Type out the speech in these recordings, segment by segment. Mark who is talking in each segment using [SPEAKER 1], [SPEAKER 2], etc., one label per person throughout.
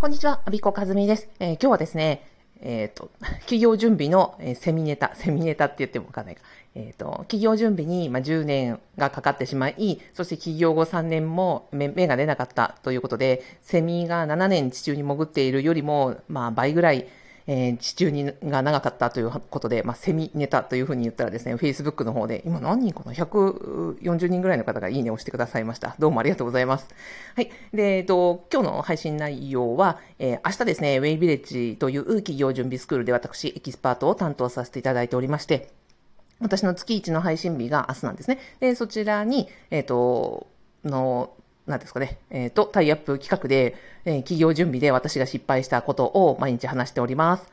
[SPEAKER 1] こんにちは、アビコカズミです。えー今日はですね、えっ、と、企業準備の、えーセミネタ、セミネタって言ってもわかんないか。えっ、と、企業準備に、まあ、10年がかかってしまい、そして企業後3年も目目が出なかったということで、セミが7年地中に潜っているよりも、まあ、倍ぐらい、えー地中にが長かったということで、まあ、セミネタというふうに言ったらですね、Facebook の方で、今何人かな ?140 人ぐらいの方がいいねを押してくださいました。どうもありがとうございます。はい。で、えっと、今日の配信内容は、えー明日ですね、ウェイビレッジという企業準備スクールで私、エキスパートを担当させていただいておりまして、私の月1の配信日が明日なんですね。で、そちらに、えっ、と、の、なんですかね、えっ、と、タイアップ企画で、えー企業準備で私が失敗したことを毎日話しております。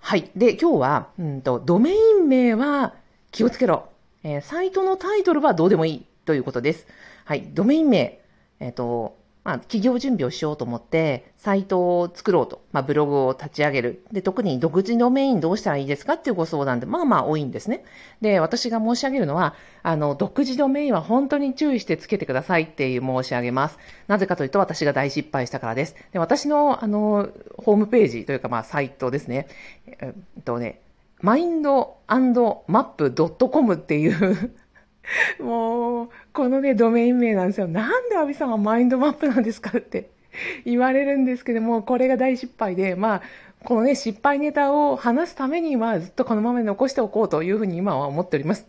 [SPEAKER 1] はい。で、今日は、うんと、ドメイン名は気をつけろ。えーサイトのタイトルはどうでもいいということです。はい。ドメイン名、えっ、と、まあ、企業準備をしようと思って、サイトを作ろうと、まあ、ブログを立ち上げる。で、特に独自ドメインどうしたらいいですかっていうご相談で、まあまあ多いんですね。で、私が申し上げるのは、あの、独自ドメインは本当に注意してつけてくださいっていう申し上げます。なぜかというと、私が大失敗したからです。で、私の、あの、ホームページというか、まあ、サイトですね。えっとね、マインドマップ .com っていうもう、このね、ドメイン名なんですよ。なんでアビさんはマインドマップなんですかって 言われるんですけども、これが大失敗で、まあ、このね、失敗ネタを話すためにはずっとこのまま残しておこうというふうに今は思っております。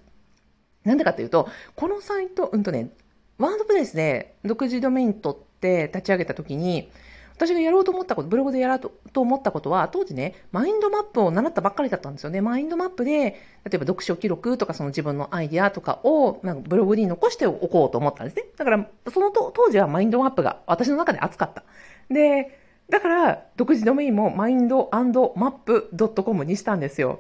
[SPEAKER 1] なんでかというと、このサイト、うんとね、ワードプレスで独自ドメイン取って立ち上げたときに、私がやろうと思ったこと、ブログでやろうと思ったことは、当時ね、マインドマップを習ったばっかりだったんですよね。マインドマップで、例えば読書記録とかその自分のアイディアとかをなんかブログに残しておこうと思ったんですね。だから、その当時はマインドマップが私の中で熱かった。で、だから、独自ドメインもマインドマップ .com にしたんですよ。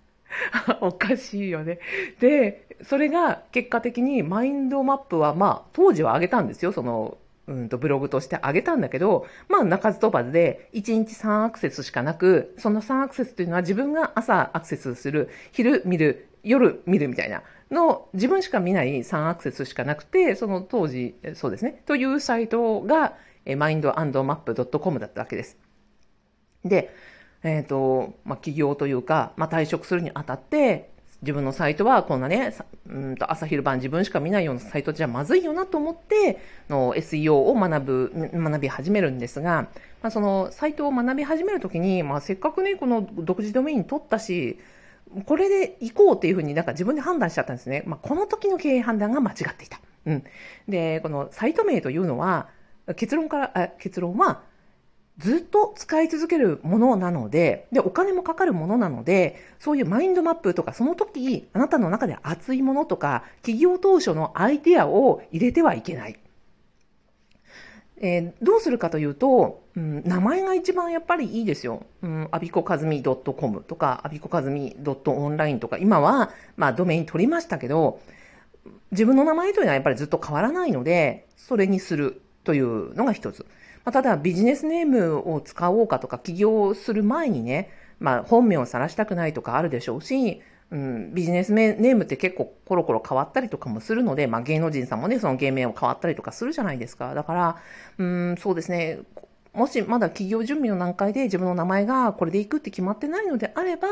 [SPEAKER 1] おかしいよね。で、それが結果的にマインドマップはまあ当時は上げたんですよ。その、うんとブログとして上げたんだけど、まあ鳴かず飛ばずで1日3アクセスしかなく、その3アクセスというのは自分が朝アクセスする、昼見る、夜見るみたいなの自分しか見ない3アクセスしかなくて、その当時、そうですね、というサイトがえマインドマップ .com だったわけです。で、えっ、と、まあ、起業というか、まあ、退職するにあたって、自分のサイトはこんなね、うんと朝昼晩自分しか見ないようなサイトじゃまずいよなと思って、の SEO を学ぶ、学び始めるんですが、まあ、そのサイトを学び始めるときに、まあ、せっかくね、この独自ドメイン取ったし、これで行こうっていうふうになんか自分で判断しちゃったんですね。まあ、この時の経営判断が間違っていた。うん。で、このサイト名というのは、結論から、結論は、ずっと使い続けるものなので、で、お金もかかるものなので、そういうマインドマップとか、その時、あなたの中で熱いものとか、企業当初のアイデアを入れてはいけない。えーどうするかというと、うん、名前が一番やっぱりいいですよ。うん、アビコカズミ .com とか、アビコカズミ .online とか、今は、まあ、ドメイン取りましたけど、自分の名前というのはやっぱりずっと変わらないので、それにするというのが一つ。まあ、ただ、ビジネスネームを使おうかとか、起業する前にね、まあ、本名を晒したくないとかあるでしょうし、うん、ビジネスネームって結構コロコロ変わったりとかもするので、まあ、芸能人さんもね、その芸名を変わったりとかするじゃないですか。だから、うん、そうですね。もしまだ企業準備の段階で自分の名前がこれでいくって決まってないのであれば、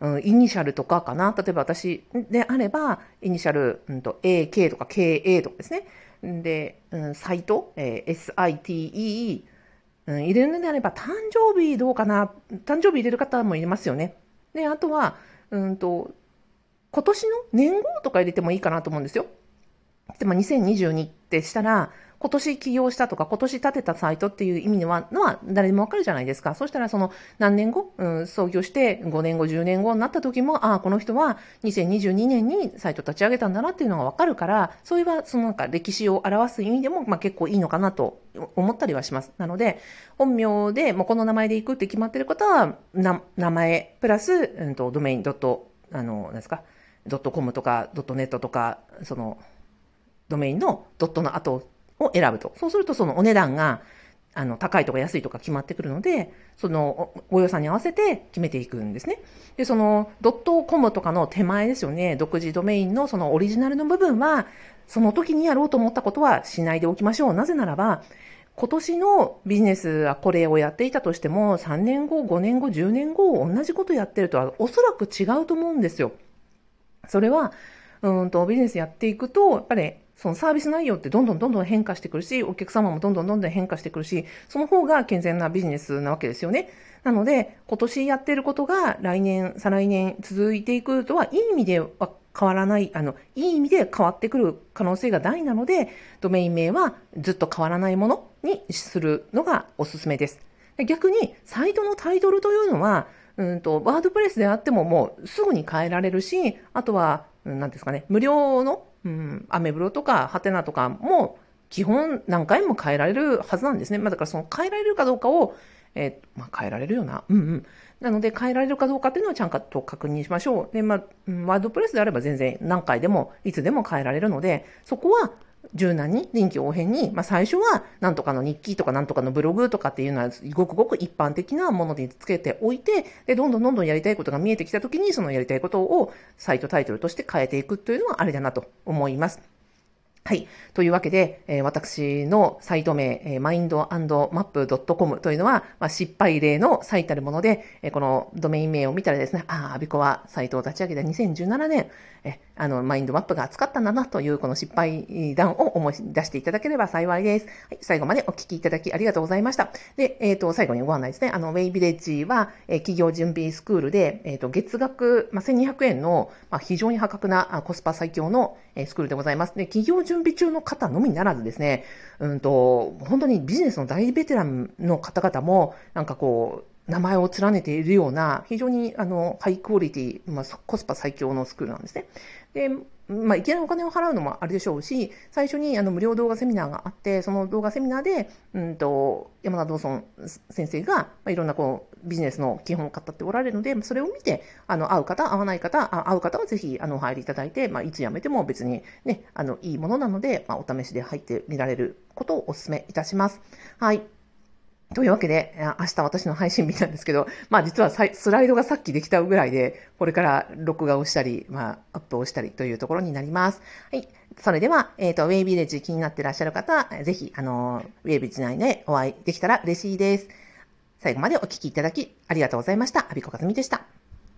[SPEAKER 1] うん、イニシャルとかかな。例えば私であれば、イニシャル、うん、と AK とか KA とかですね。で、うん、サイト、えー SITE、うん、入れるのであれば、誕生日どうかな。誕生日入れる方もいますよね。で、あとは、うんと、今年の年号とか入れてもいいかなと思うんですよ。でも2022ってしたら、今年起業したとか、今年立てたサイトっていう意味のは、のは誰でもわかるじゃないですか。そしたら、その何年後、うん、創業して5年後、10年後になった時も、ああ、この人は2022年にサイト立ち上げたんだなっていうのがわかるから、そういえば、そのなんか歴史を表す意味でも、まあ結構いいのかなと思ったりはします。なので、本名で、もうこの名前で行くって決まってる方は、名前、プラス、うんと、ドメイン、ドット、あの、なんですか、ドットコムとか、ドットネットとか、その、ドメインのドットの後を選ぶと。そうするとそのお値段が、あの、高いとか安いとか決まってくるので、その、ご予算に合わせて決めていくんですね。で、その、ドットコムとかの手前ですよね、独自ドメインのそのオリジナルの部分は、その時にやろうと思ったことはしないでおきましょう。なぜならば、今年のビジネスはこれをやっていたとしても、3年後、5年後、10年後、同じことやってるとはおそらく違うと思うんですよ。それは、うんと、ビジネスやっていくと、やっぱり、そのサービス内容ってどんどんどんどん変化してくるし、お客様もどんどんどんどん変化してくるし、その方が健全なビジネスなわけですよね。なので、今年やってることが来年、再来年続いていくとは、いい意味では変わらない、あの、いい意味で変わってくる可能性が大なので、ドメイン名はずっと変わらないものにするのがおすすめです。逆に、サイトのタイトルというのは、うんと、ワードプレスであってももうすぐに変えられるし、あとは、何ですかね、無料の、うん、アメブロとか、ハテナとかも、基本何回も変えられるはずなんですね。まあ、だからその変えられるかどうかを、えー、まあ、変えられるよな。うんうん。なので、変えられるかどうかっていうのをちゃんと確認しましょう。で、まあ、ワードプレスであれば全然何回でも、いつでも変えられるので、そこは柔軟に、臨機応変に、まあ最初はなんとかの日記とかなんとかのブログとかっていうのはごくごく一般的なものにつけておいて、で、どんどんどんどんやりたいことが見えてきた時に、そのやりたいことをサイトタイトルとして変えていくというのはあれだなと思います。はい。というわけで、えー、私のサイト名、えー、mind&map.com というのは、まあ、失敗例の最たるもので、えー、このドメイン名を見たらですね、ああ、アビコはサイトを立ち上げた2017年、えあの、マインドマップが扱ったんだなというこの失敗談を思い出していただければ幸いです。はい。最後までお聞きいただきありがとうございました。で、えっ、ー、と、最後にご案内ですね。あの、ウェイビレッジは、え企業準備スクールで、えっ、と、月額、まあ、1200円の、まあ、非常に破格なコスパ最強の、えスクールでございます。で、企業準準備中の方のみならずですね、うんと、本当にビジネスの大ベテランの方々も、なんかこう、名前を連ねているような、非常にあの、ハイクオリティ、まあ、コスパ最強のスクールなんですね。で、まあ、いきなりお金を払うのもあれでしょうし、最初にあの無料動画セミナーがあって、その動画セミナーで、うんと、山田道尊先生が、まあ、いろんなこう、ビジネスの基本を語っておられるので、それを見て、あの、会う方、会わない方、会う方はぜひ、あの、お入りいただいて、まあ、いつ辞めても別にね、あの、いいものなので、まあ、お試しで入ってみられることをお勧めいたします。はい。というわけで、明日私の配信日なんですけど、まあ実はスライドがさっきできたぐらいで、これから録画をしたり、まあアップをしたりというところになります。はい。それでは、えっ、ー、と、ウェイビレッジ気になってらっしゃる方は、ぜひ、あの、ウェイビレッジ内でお会いできたら嬉しいです。最後までお聴きいただきありがとうございました。アビコカズミでした。